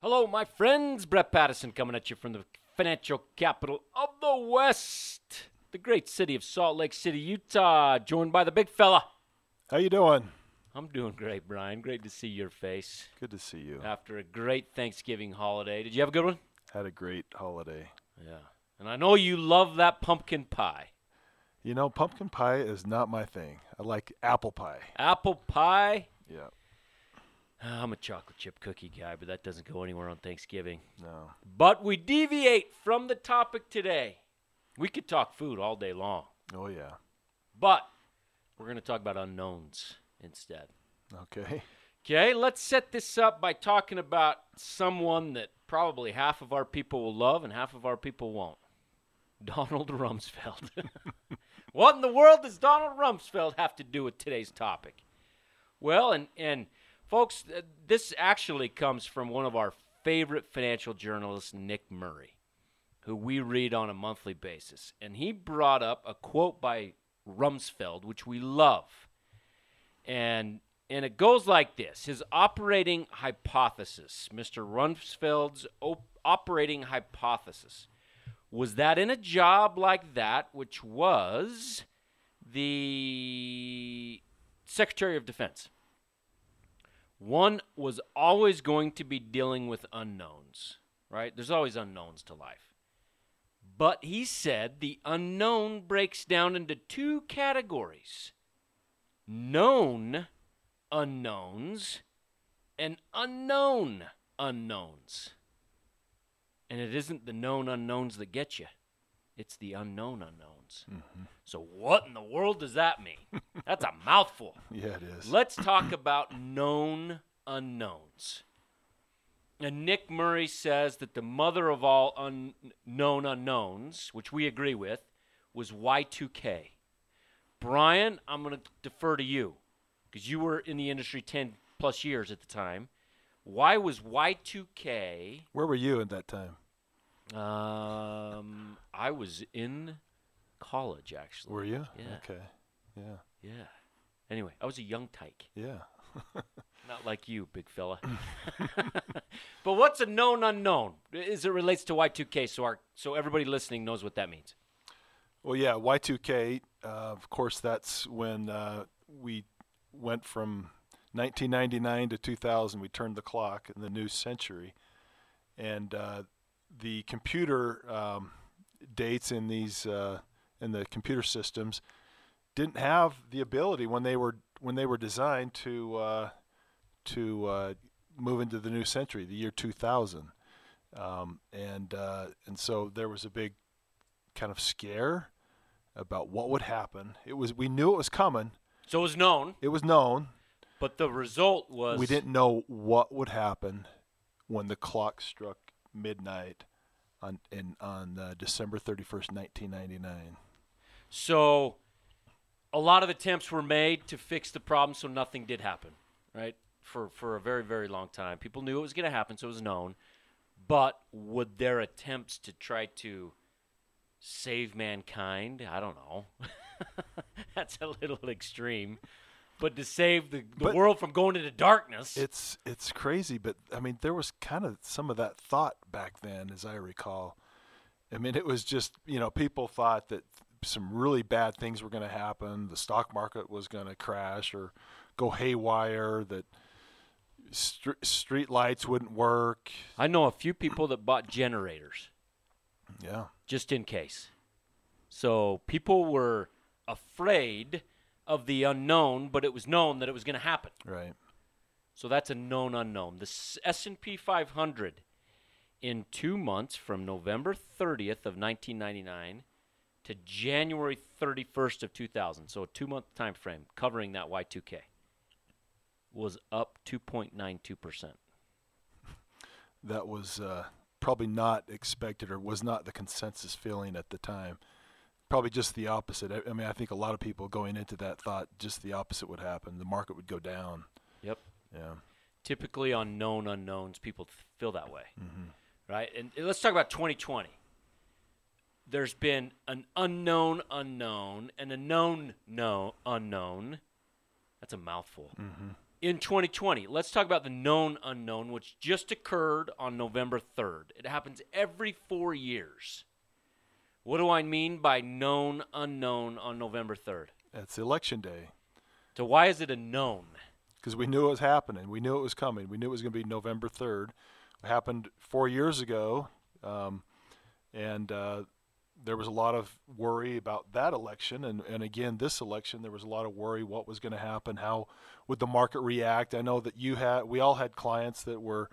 Hello, my friends. Brett Patterson coming at you from the financial capital of the West, the great city of Salt Lake City, Utah, joined by the big fella. How you doing? I'm doing great, Brian. Great to see your face Good to see you. after a great Thanksgiving holiday. Did you have a good one? Had a great holiday. Yeah. And I know you love that pumpkin pie. You know, pumpkin pie is not my thing. I like apple pie. Apple pie. Yeah. Ah, I'm a chocolate chip cookie guy, but that doesn't go anywhere on Thanksgiving. No. But we deviate from the topic today. We could talk food all day long, Oh yeah. but we're going to talk about unknowns instead. Okay. Okay, let's set this up by talking about someone that probably half of our people will love and half of our people won't. Donald Rumsfeld. what in the world does Donald Rumsfeld have to do with today's topic? Well, and and folks, this actually comes from one of our favorite financial journalists, Nick Murray, who we read on a monthly basis, and he brought up a quote by Rumsfeld, which we love. And and it goes like this. His operating hypothesis mr rumsfeld's op- operating hypothesis was that in a job like that which was the secretary of defense one was always going to be dealing with unknowns right? There's always unknowns to life. But he said the unknown breaks down into two categories known unknowns and unknown unknowns. And it isn't the known unknowns that get you, it's the unknown unknowns. Mm-hmm. So, what in the world does that mean? That's a mouthful. Yeah, it is. Let's talk about known unknowns. And Nick Murray says that the mother of all unknown unknowns, which we agree with, was Y2K. Brian, I'm going to defer to you because you were in the industry 10 plus years at the time. Why was Y2K? Where were you at that time? Um, I was in college actually. Were you? Yeah. Okay. Yeah. Yeah. Anyway, I was a young tyke. Yeah. Not like you, big fella. but what's a known unknown as it relates to Y2K so our so everybody listening knows what that means. Well, yeah, Y2K, uh, of course, that's when uh, we went from 1999 to 2000. We turned the clock in the new century. And uh, the computer um, dates in these uh, in the computer systems didn't have the ability when they were when they were designed to uh, to uh, move into the new century, the year 2000. Um, and uh, and so there was a big kind of scare about what would happen. It was we knew it was coming. So it was known, It was known. but the result was We didn't know what would happen when the clock struck midnight on in on uh, December 31st, 1999. So a lot of attempts were made to fix the problem so nothing did happen, right? For for a very very long time. People knew it was going to happen so it was known. But would their attempts to try to save mankind, I don't know. That's a little extreme. But to save the, the But- world from going into darkness. It's it's crazy, but I mean there was kind of some of that thought back then, as I recall. I mean it was just you know people thought that some really bad things were going to happen. The stock market was going to crash or go haywire. That st- street lights wouldn't work. I know a few people that bought generators. Yeah, just in case. So people were afraid of the unknown, but it was known that it was going to happen. right. So that's a known unknown. The S&P 500 in 2 months from November 30th of 1999 to January 31st of 2000. So a 2-month time frame covering that Y2K was up 2.92%. That was uh, probably not expected or was not the consensus feeling at the time. Probably just the opposite. I, I mean, I think a lot of people going into that thought just the opposite would happen. The market would go down. Yep. Yeah. typically on known unknowns, people th- feel that way, mm-hmm. right? And let's talk about 2020. There's been an unknown unknown and a known no unknown. That's a mouthful. Mm-hmm. in 2020, let's talk about the known unknown, which just occurred on November 3rd. It happens every four years. What do I mean by known unknown on November 3rd? It's election day So, why is it a known? because we knew it was happening. We knew it was coming. We knew it was going to be November 3rd. It happened four years ago, um, and uh, there was a lot of worry about that election. And, and again, this election, there was a lot of worry what was going to happen, how would the market react. I know that you had, we all had clients that were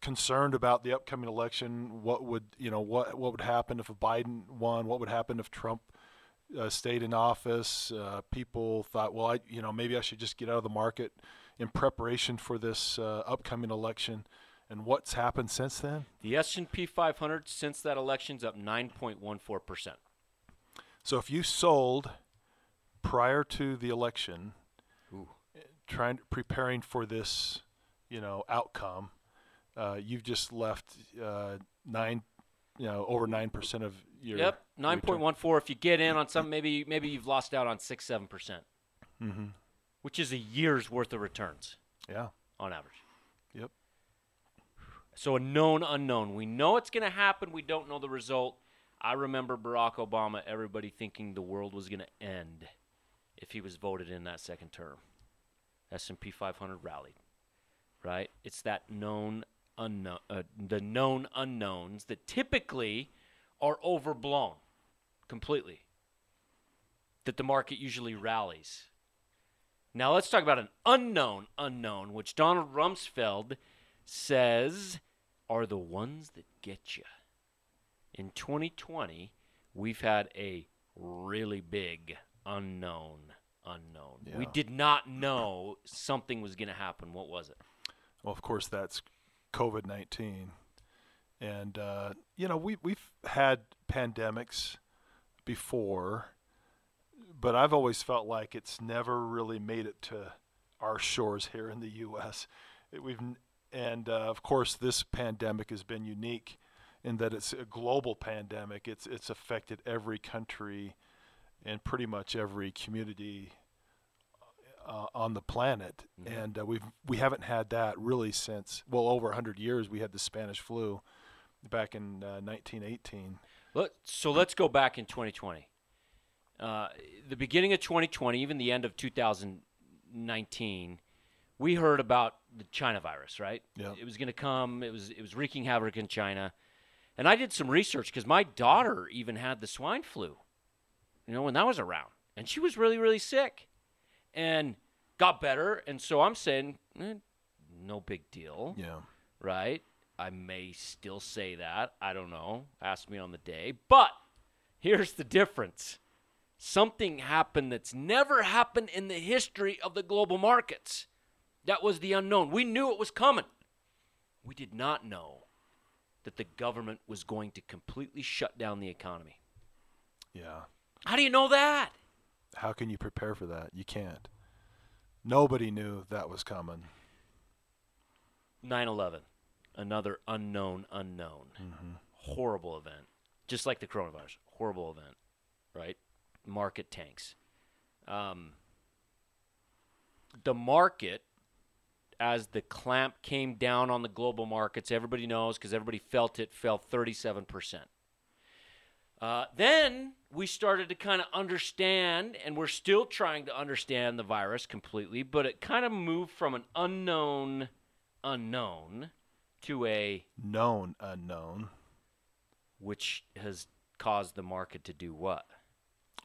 concerned about the upcoming election. What would you know? What what would happen if Biden won? What would happen if Trump uh, stayed in office? Uh, people thought, well, I you know maybe I should just get out of the market in preparation for this uh, upcoming election. And what's happened since then? The S&P 500 since that election's up 9.14%. So if you sold prior to the election, Ooh. trying preparing for this, you know, outcome, uh, you've just left uh, nine, you know, over nine percent of your. Yep, 9.14 if you get in on some maybe maybe you've lost out on 6 7%, Mm-hmm. which is a year's worth of returns Yeah. on average. Yep. So a known unknown. We know it's going to happen, we don't know the result. I remember Barack Obama everybody thinking the world was going to end if he was voted in that second term. S&P 500 rallied. Right? It's that known unknown uh, the known unknowns that typically are overblown completely. That the market usually rallies. Now let's talk about an unknown unknown, which Donald Rumsfeld says are the ones that get you. In 2020, we've had a really big unknown unknown. We did not know something was going to happen. What was it? Well, of course, that's COVID nineteen, and uh, you know we we've had pandemics before, but I've always felt like it's never really made it to our shores here in the U.S. It, we've and uh, of course this pandemic has been unique in that it's a global pandemic. It's it's affected every country and pretty much every community uh, on the planet, Mhm. and uh, we've we haven't had that really since well over 100 years. We had the Spanish flu back in uh, 1918. Let, so let's go back in 2020. Uh, the beginning of 2020, even the end of 2019, we heard about the China virus, right? Yeah. It was going to come. It was it was wreaking havoc in China, and I did some research because my daughter even had the swine flu, you know, when that was around, and she was really really sick, and got better. And so I'm saying, eh, no big deal Yeah, right? I may still say that. I don't know. Ask me on the day. But here's the difference something happened that's never happened in the history of the global markets. That was the unknown. We knew it was coming. We did not know that the government was going to completely shut down the economy. yeah. How do you know that? How can you prepare for that? You can't. Nobody knew that was coming. 9 11, another unknown unknown. Mm-hmm. horrible event, just like the coronavirus. Horrible event, right? Market tanks. Um, the market, as the clamp came down on the global markets, everybody knows because everybody felt it, fell 37%. Uh, then we started to kind of understand, and we're still trying to understand the virus completely, but it kind of moved from an unknown unknown to a Known unknown. which has caused the market to do what?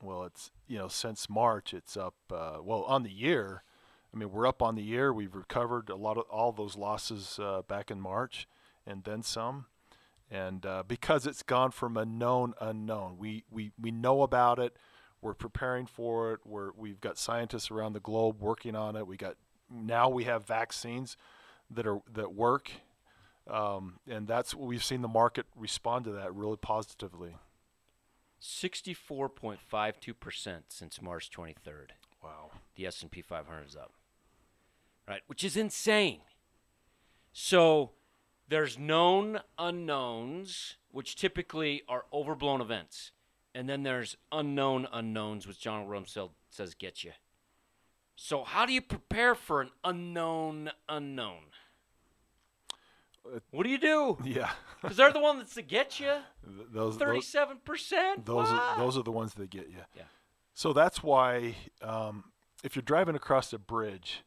Well, it's you know since March it's up. Uh, well, on the year, I mean we're up on the year. We've recovered a lot of all those losses uh, back in March, and then some. And uh, because it's gone from a known unknown, we, we we know about it. We're preparing for it. We're we've got scientists around the globe working on it. We got now we have vaccines that are that work, um, and that's what we've seen the market respond to that really positively. 64.52% since March 23rd. Wow. The S&P 500 is up. Right, which is insane. So there's known unknowns, which typically are overblown events. And then there's unknown unknowns, which John Rumsfeld says get you. So how do you prepare for an unknown unknown? Uh, What do you do? Yeah, Because they're the one that's to get you. Th- those those, Thirty-seven percent. those are, those are the ones that get you. Yeah. So that's why um, if you're driving across a bridge,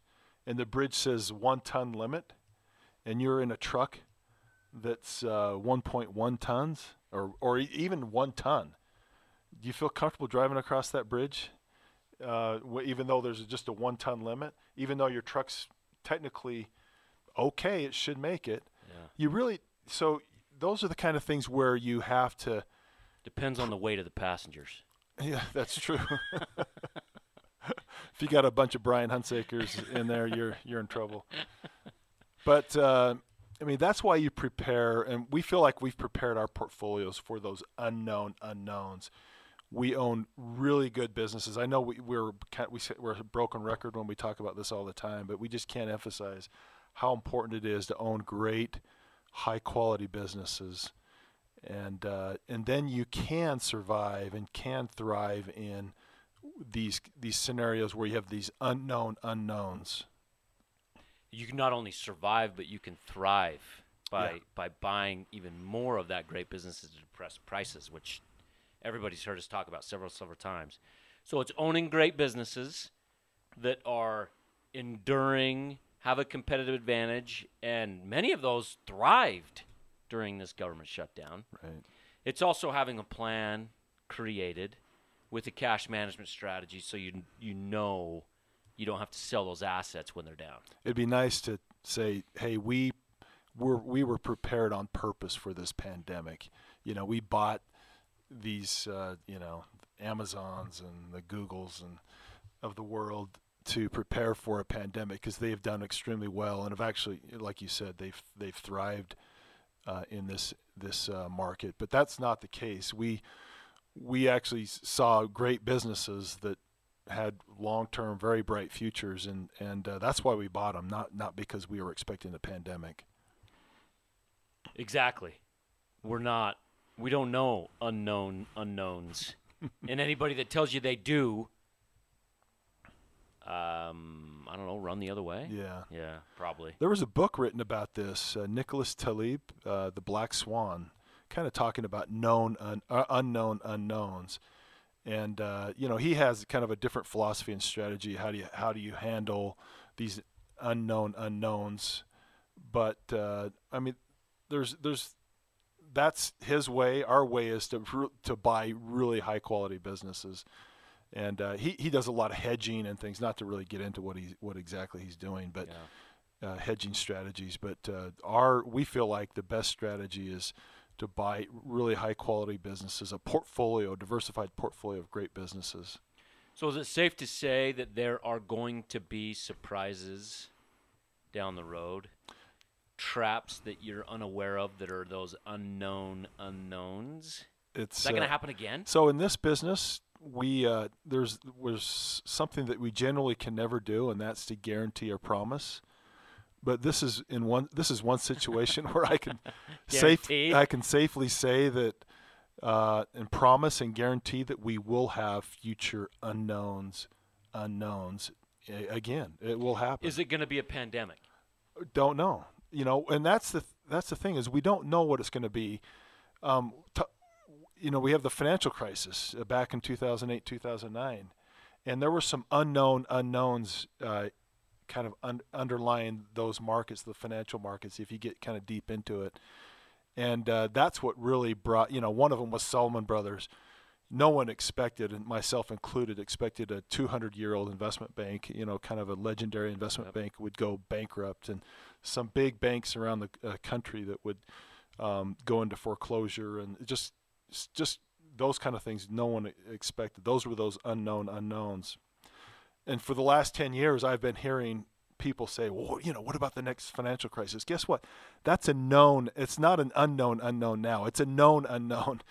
and the bridge says one ton limit, and you're in a truck that's uh, 1.1 tons or or even one ton, do you feel comfortable driving across that bridge? Uh, even though there's just a one ton limit, even though your truck's technically okay, it should make it. Yeah. You really so those are the kind of things where you have to. Depends on the weight of the passengers. Yeah, that's true. if you got a bunch of Brian Hunsakers in there, you're you're in trouble. But uh, I mean, that's why you prepare, and we feel like we've prepared our portfolios for those unknown unknowns. We own really good businesses. I know we, we're we're a broken record when we talk about this all the time, but we just can't emphasize how important it is to own great, high quality businesses and uh, and then you can survive and can thrive in these these scenarios where you have these unknown unknowns. You can not only survive, but you can thrive by Yeah. by buying even more of that great business at depressed prices, which everybody's heard us talk about several several times. So it's owning great businesses that are enduring, have a competitive advantage, and many of those thrived during this government shutdown. Right. It's also having a plan created with a cash management strategy so you you know you don't have to sell those assets when they're down. It'd be nice to say, hey, we were we were prepared on purpose for this pandemic. You know, we bought these uh, you know Amazons and the Googles and of the world to prepare for a pandemic because they have done extremely well and have actually, like you said, they've they've thrived uh, in this this uh, market. But that's not the case. We we actually saw great businesses that had long-term, very bright futures, and and uh, that's why we bought them. Not not because we were expecting the pandemic. Exactly. We're not we don't know unknown unknowns. and anybody that tells you they do um I don't know, run the other way. Yeah. Yeah, probably. There was a book written about this. Uh, Nicholas Taleb, uh, The Black Swan, kind of talking about known, un- uh, unknown unknowns. And uh, you know, he has kind of a different philosophy and strategy. How do you how do you handle these unknown unknowns? But uh, I mean, there's there's that's his way. Our way is to to buy really high quality businesses. And uh, he, he does a lot of hedging and things. Not to really get into what he what exactly he's doing, but Yeah. uh, hedging strategies. But uh, our we feel like the best strategy is to buy really high quality businesses, a portfolio, a diversified portfolio of great businesses. So is it safe to say that there are going to be surprises down the road? Traps that you're unaware of that are those unknown unknowns? It's Is that going uh, to happen again? So in this business, we uh, there's was something that we generally can never do, and that's to guarantee a promise. But this is in one this is one situation where I can safe? I can safely say that uh, and promise and guarantee that we will have future unknowns unknowns again. It will happen. Is it going to be a pandemic? don't know you know and that's the that's the thing is we don't know what it's going to be um, t- you know we have the financial crisis uh, back in 2008 2009 and there were some unknown unknowns uh, kind of un- underlying those markets the financial markets if you get kind of deep into it and uh, that's what really brought you know one of them was Salomon Brothers no one expected, and myself included, expected a 200-year-old investment bank, you know, kind of a legendary investment Yep. bank, would go bankrupt, and some big banks around the uh, country that would um, go into foreclosure, and just, just those kind of things. No one expected. Those were those unknown unknowns. And for the last 10 years, I've been hearing people say, well, you know, what about the next financial crisis? Guess what? That's a known, it's not an unknown unknown now. It's a known unknown.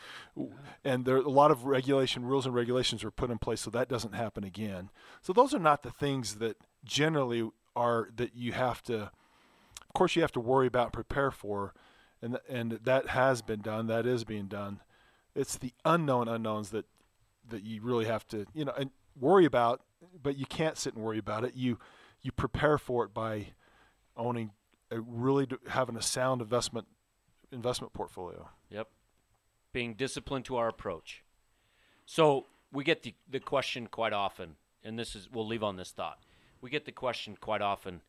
And there are a lot of regulation, rules and regulations were put in place so that doesn't happen again. So those are not the things that generally are that you have to of course you have to worry about and prepare for and and that has been done, that is being done. It's the unknown unknowns that that you really have to, you know, and worry about, but you can't sit and worry about it. You you prepare for it by owning a really having a sound investment investment portfolio. Yep. Being disciplined to our approach. So we get the, the question quite often, and this is we'll leave on this thought. We get the question quite often,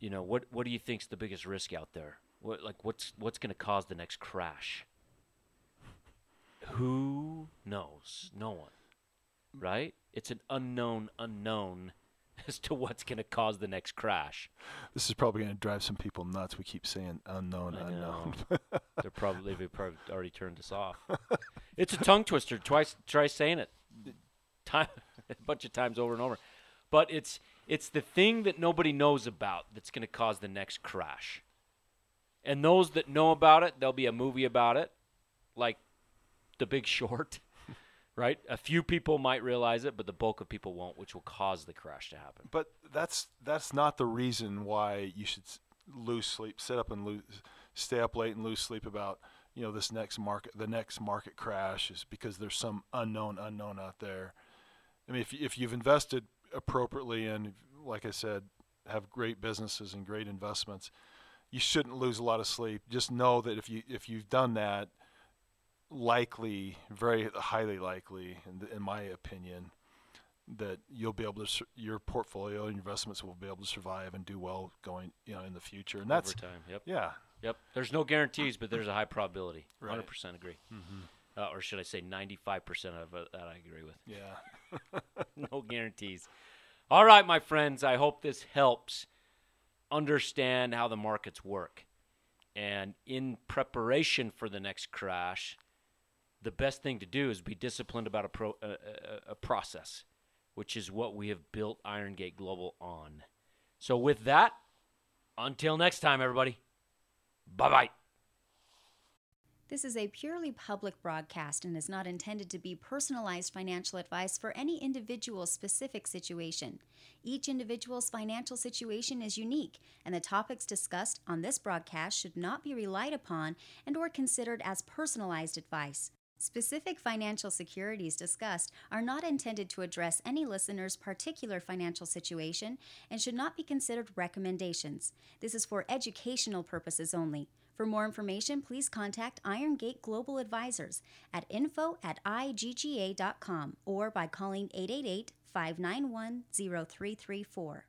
you know, what what do you think's the biggest risk out there? What like what's what's gonna cause the next crash? Who knows? No one. Right? It's an unknown unknown as to what's gonna cause the next crash. This is probably going to drive some people nuts. We keep saying unknown, I unknown. They're probably they've probably already turned us off. it's a tongue twister. Twice try saying it, time a bunch of times over and over. But it's it's the thing that nobody knows about that's going to cause the next crash. And those that know about it, there'll be a movie about it, like The Big Short, right? A few people might realize it, but the bulk of people won't, which will cause the crash to happen. But that's that's not the reason why you should lose sleep, sit up and lose, stay up late and lose sleep about you know this next market, the next market crash is because there's some unknown unknown out there. I mean, if if you've invested appropriately and like I said, have great businesses and great investments, you shouldn't lose a lot of sleep. Just know that if you if you've done that, likely, very highly likely, in, in my opinion, that you'll be able to sur- your portfolio and investments will be able to survive and do well going you know in the future and that's over time. Yep. yeah Yep. There's no guarantees, but there's a high probability. Right. 100% agree. Uh, or should I say 95% of it that I agree with. yeah no guarantees. All right, my friends, I hope this helps understand how the markets work. And in preparation for the next crash, the best thing to do is be disciplined about a, pro, a, a, process, which is what we have built Iron Gate Global on. So, with that, until next time, everybody, bye bye. This is a purely public broadcast and is not intended to be personalized financial advice for any individual specific situation. Each individual's financial situation is unique, and the topics discussed on this broadcast should not be relied upon and or considered as personalized advice. Specific financial securities discussed are not intended to address any listener's particular financial situation and should not be considered recommendations. This is for educational purposes only. For more information, please contact Iron Gate Global Advisors at info at igga.com or by calling 888 591 0334.